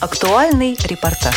Актуальный репортаж.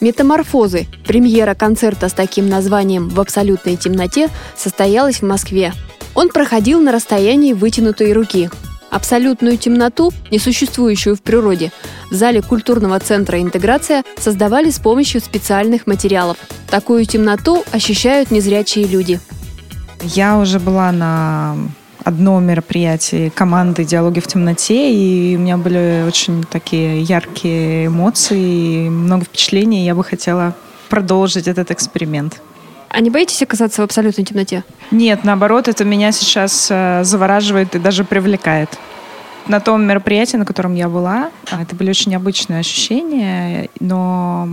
Метаморфозы. Премьера концерта с таким названием «В абсолютной темноте» состоялась в Москве. Он проходил на расстоянии вытянутой руки. Абсолютную темноту, несуществующую в природе, в зале культурного центра «Интеграция» создавали с помощью специальных материалов. Такую темноту ощущают незрячие люди. Я уже была на одно мероприятие команды «Диалоги в темноте», и у меня были очень такие яркие эмоции, много впечатлений. Я бы хотела продолжить этот эксперимент. А не боитесь оказаться в абсолютной темноте? Нет, наоборот, это меня сейчас э, завораживает и даже привлекает. На том мероприятии, на котором я была, а, это были очень необычные ощущения, но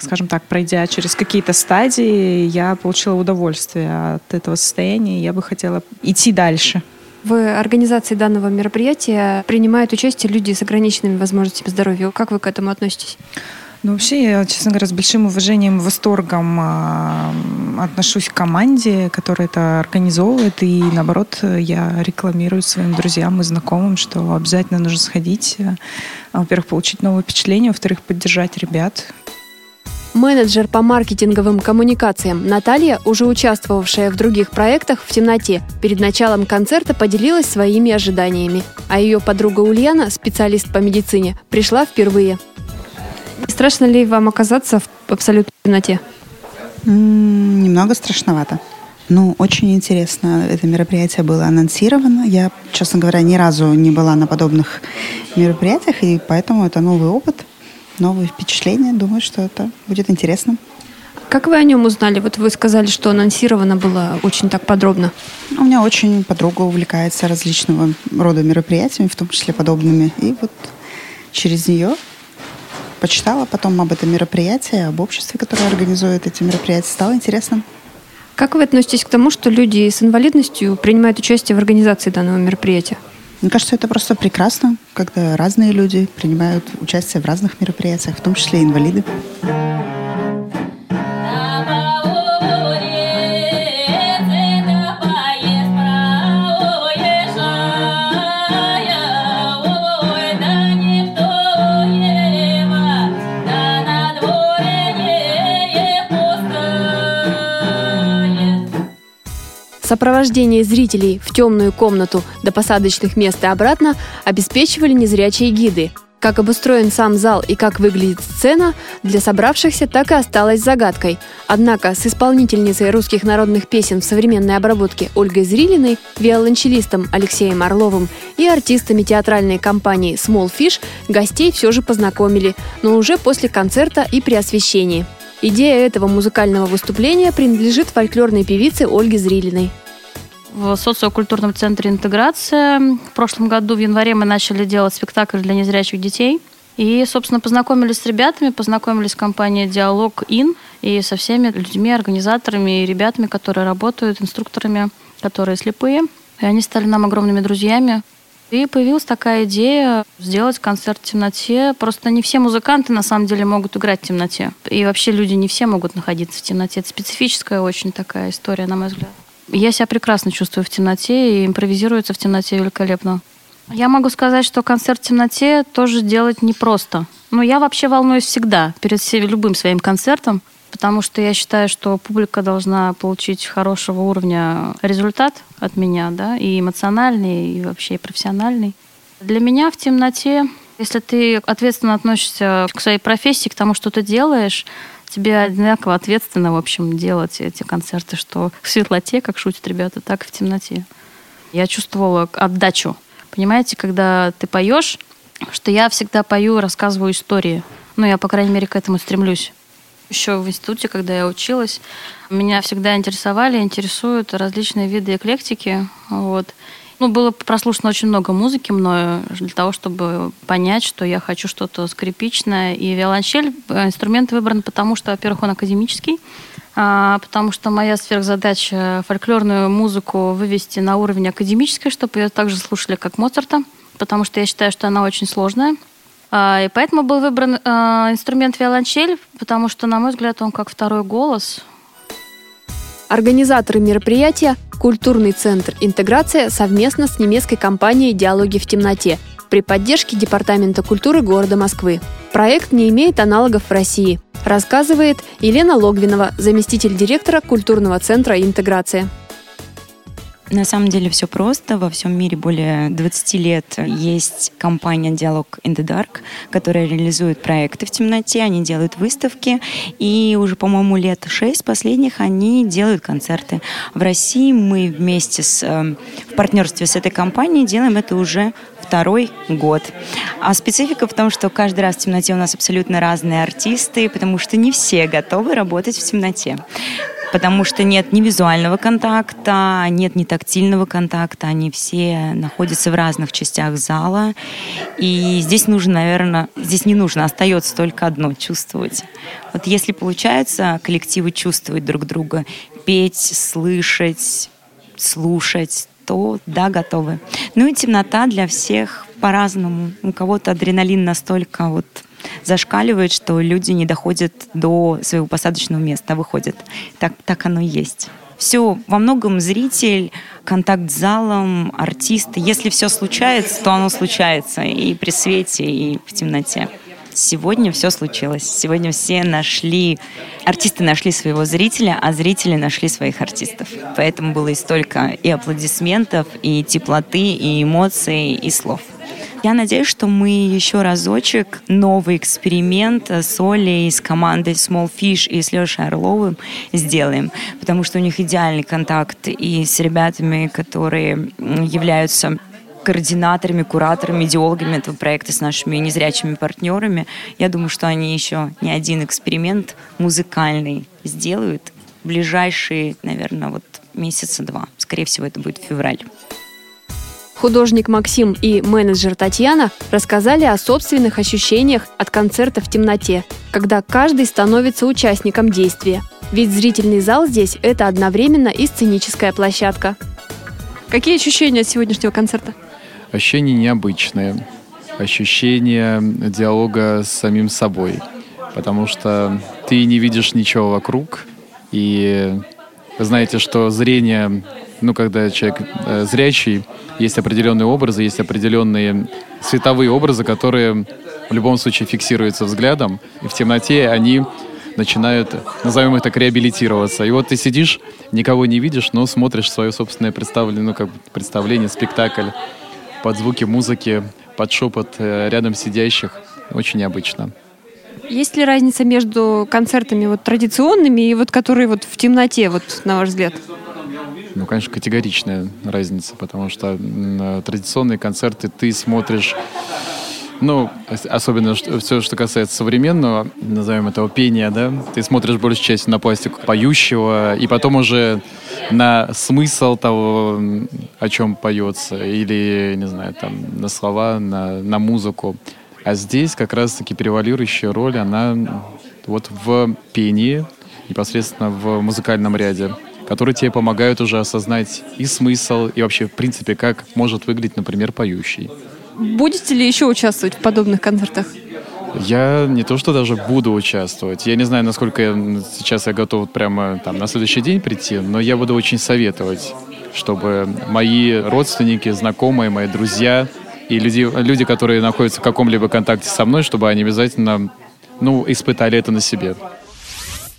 скажем так, пройдя через какие-то стадии, я получила удовольствие от этого состояния, и я бы хотела идти дальше. В организации данного мероприятия принимают участие люди с ограниченными возможностями здоровья. Как вы к этому относитесь? Ну, вообще, я, честно говоря, с большим уважением и восторгом э, отношусь к команде, которая это организовывает. И, наоборот, я рекламирую своим друзьям и знакомым, что обязательно нужно сходить. Э, во-первых, получить новые впечатления, во-вторых, поддержать ребят. Менеджер по маркетинговым коммуникациям Наталья, уже участвовавшая в других проектах в темноте, перед началом концерта поделилась своими ожиданиями. А ее подруга Ульяна, специалист по медицине, пришла впервые. Страшно ли вам оказаться в абсолютной темноте? Немного страшновато. Ну, очень интересно. Это мероприятие было анонсировано. Я, честно говоря, ни разу не была на подобных мероприятиях, и поэтому это новый опыт новые впечатления. Думаю, что это будет интересно. Как вы о нем узнали? Вот вы сказали, что анонсировано было очень так подробно. У меня очень подруга увлекается различного рода мероприятиями, в том числе подобными. И вот через нее почитала потом об этом мероприятии, об обществе, которое организует эти мероприятия. Стало интересно. Как вы относитесь к тому, что люди с инвалидностью принимают участие в организации данного мероприятия? Мне кажется, это просто прекрасно, когда разные люди принимают участие в разных мероприятиях, в том числе и инвалиды. Сопровождение зрителей в темную комнату до посадочных мест и обратно обеспечивали незрячие гиды. Как обустроен сам зал и как выглядит сцена, для собравшихся так и осталось загадкой. Однако с исполнительницей русских народных песен в современной обработке Ольгой Зрилиной, виолончелистом Алексеем Орловым и артистами театральной компании Small Fish гостей все же познакомили, но уже после концерта и при освещении. Идея этого музыкального выступления принадлежит фольклорной певице Ольге Зрилиной. В социокультурном центре «Интеграция» в прошлом году в январе мы начали делать спектакль для незрячих детей. И, собственно, познакомились с ребятами, познакомились с компанией «Диалог Ин» и со всеми людьми, организаторами и ребятами, которые работают, инструкторами, которые слепые. И они стали нам огромными друзьями. И появилась такая идея сделать концерт в темноте. Просто не все музыканты на самом деле могут играть в темноте. И вообще люди не все могут находиться в темноте. Это специфическая очень такая история, на мой взгляд. Я себя прекрасно чувствую в темноте и импровизируется в темноте великолепно. Я могу сказать, что концерт в темноте тоже делать непросто. Но я вообще волнуюсь всегда перед любым своим концертом, потому что я считаю, что публика должна получить хорошего уровня результат от меня, да, и эмоциональный, и вообще и профессиональный. Для меня в темноте, если ты ответственно относишься к своей профессии, к тому, что ты делаешь, тебе одинаково ответственно, в общем, делать эти концерты, что в светлоте, как шутят ребята, так и в темноте. Я чувствовала отдачу. Понимаете, когда ты поешь, что я всегда пою, рассказываю истории. Ну, я, по крайней мере, к этому стремлюсь. Еще в институте, когда я училась, меня всегда интересовали, интересуют различные виды эклектики. Вот. Ну, было прослушано очень много музыки мною для того, чтобы понять, что я хочу что-то скрипичное. И виолончель э, инструмент выбран потому, что, во-первых, он академический, а, потому что моя сверхзадача фольклорную музыку вывести на уровень академической, чтобы ее также слушали, как Моцарта. потому что я считаю, что она очень сложная. А, и поэтому был выбран а, инструмент виолончель, потому что, на мой взгляд, он как второй голос. Организаторы мероприятия – культурный центр «Интеграция» совместно с немецкой компанией «Диалоги в темноте» при поддержке Департамента культуры города Москвы. Проект не имеет аналогов в России, рассказывает Елена Логвинова, заместитель директора культурного центра «Интеграция». На самом деле все просто. Во всем мире более 20 лет есть компания «Диалог in the Dark», которая реализует проекты в темноте, они делают выставки, и уже, по-моему, лет шесть последних они делают концерты. В России мы вместе с, э, в партнерстве с этой компанией делаем это уже второй год. А специфика в том, что каждый раз в темноте у нас абсолютно разные артисты, потому что не все готовы работать в темноте потому что нет ни визуального контакта, нет ни тактильного контакта, они все находятся в разных частях зала, и здесь нужно, наверное, здесь не нужно, остается только одно — чувствовать. Вот если получается коллективы чувствовать друг друга, петь, слышать, слушать, то да, готовы. Ну и темнота для всех по-разному. У кого-то адреналин настолько вот зашкаливает, что люди не доходят до своего посадочного места, выходят. Так, так оно и есть. Все, во многом зритель, контакт с залом, артист. Если все случается, то оно случается и при свете, и в темноте. Сегодня все случилось. Сегодня все нашли, артисты нашли своего зрителя, а зрители нашли своих артистов. Поэтому было и столько и аплодисментов, и теплоты, и эмоций, и слов. Я надеюсь, что мы еще разочек новый эксперимент с Олей, с командой Small Fish и с Лешей Орловым сделаем, потому что у них идеальный контакт и с ребятами, которые являются координаторами, кураторами, идеологами этого проекта с нашими незрячими партнерами. Я думаю, что они еще не один эксперимент музыкальный сделают в ближайшие, наверное, вот месяца два. Скорее всего, это будет февраль. Художник Максим и менеджер Татьяна рассказали о собственных ощущениях от концерта в темноте, когда каждый становится участником действия. Ведь зрительный зал здесь – это одновременно и сценическая площадка. Какие ощущения от сегодняшнего концерта? Ощущения необычные. Ощущение диалога с самим собой. Потому что ты не видишь ничего вокруг. И вы знаете, что зрение, ну, когда человек э, зрячий, есть определенные образы, есть определенные световые образы, которые в любом случае фиксируются взглядом, и в темноте они начинают, назовем это, реабилитироваться. И вот ты сидишь, никого не видишь, но смотришь свое собственное представление, ну, как представление, спектакль под звуки музыки, под шепот э, рядом сидящих. Очень необычно. Есть ли разница между концертами вот традиционными и вот которые вот в темноте, вот на ваш взгляд? Ну, конечно, категоричная разница, потому что на традиционные концерты ты смотришь ну, особенно все, что касается современного, назовем этого пения, да, ты смотришь большей частью на пластику поющего, и потом уже на смысл того, о чем поется, или, не знаю, там, на слова, на, на музыку. А здесь как раз-таки превалирующая роль, она вот в пении, непосредственно в музыкальном ряде которые тебе помогают уже осознать и смысл, и вообще, в принципе, как может выглядеть, например, поющий. Будете ли еще участвовать в подобных концертах? Я не то, что даже буду участвовать. Я не знаю, насколько я, сейчас я готов прямо там на следующий день прийти, но я буду очень советовать, чтобы мои родственники, знакомые, мои друзья и люди, люди которые находятся в каком-либо контакте со мной, чтобы они обязательно ну, испытали это на себе.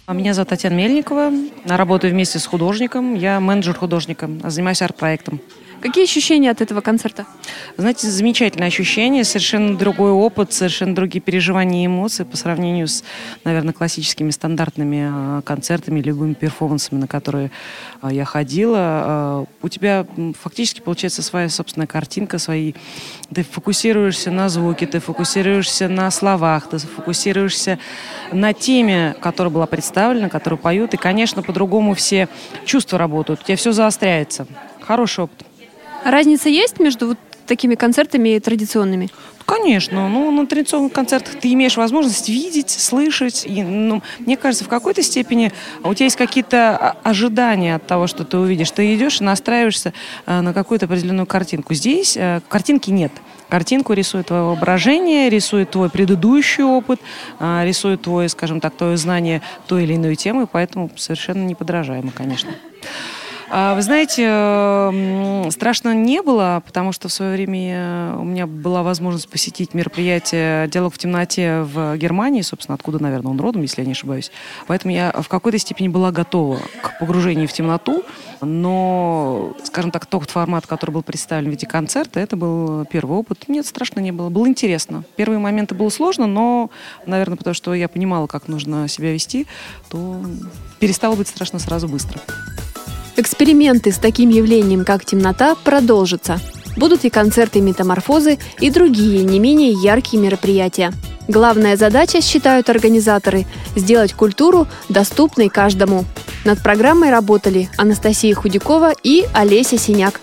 А меня зовут Татьяна Мельникова. Работаю вместе с художником. Я менеджер художника. Занимаюсь арт-проектом. Какие ощущения от этого концерта? Знаете, замечательное ощущение, совершенно другой опыт, совершенно другие переживания и эмоции по сравнению с, наверное, классическими стандартными а, концертами, любыми перформансами, на которые а, я ходила. А, у тебя фактически получается своя собственная картинка, свои... Ты фокусируешься на звуке, ты фокусируешься на словах, ты фокусируешься на теме, которая была представлена, которую поют, и, конечно, по-другому все чувства работают, у тебя все заостряется. Хороший опыт. Разница есть между вот такими концертами традиционными? Конечно. Ну, на традиционных концертах ты имеешь возможность видеть, слышать. И, ну, мне кажется, в какой-то степени у тебя есть какие-то ожидания от того, что ты увидишь. Ты идешь и настраиваешься э, на какую-то определенную картинку. Здесь картинки нет. картинку, рисует твое воображение, рисует твой предыдущий опыт, а, рисует твой, скажем так, твое знание той или иной темы, поэтому совершенно неподражаемо, конечно. А, вы знаете, страшно не было, потому что в свое время у меня была возможность посетить мероприятие «Диалог в темноте» в Германии, собственно, откуда, наверное, он родом, если я не ошибаюсь. Поэтому я в какой-то степени была готова к погружению в темноту, но, скажем так, тот формат, который был представлен в виде концерта, это был первый опыт. Нет, страшно не было. Было интересно. Первые моменты было сложно, но, наверное, потому что я понимала, как нужно себя вести, то перестало быть страшно сразу быстро. Эксперименты с таким явлением, как темнота, продолжатся. Будут и концерты метаморфозы, и другие не менее яркие мероприятия. Главная задача, считают организаторы, сделать культуру доступной каждому. Над программой работали Анастасия Худякова и Олеся Синяк.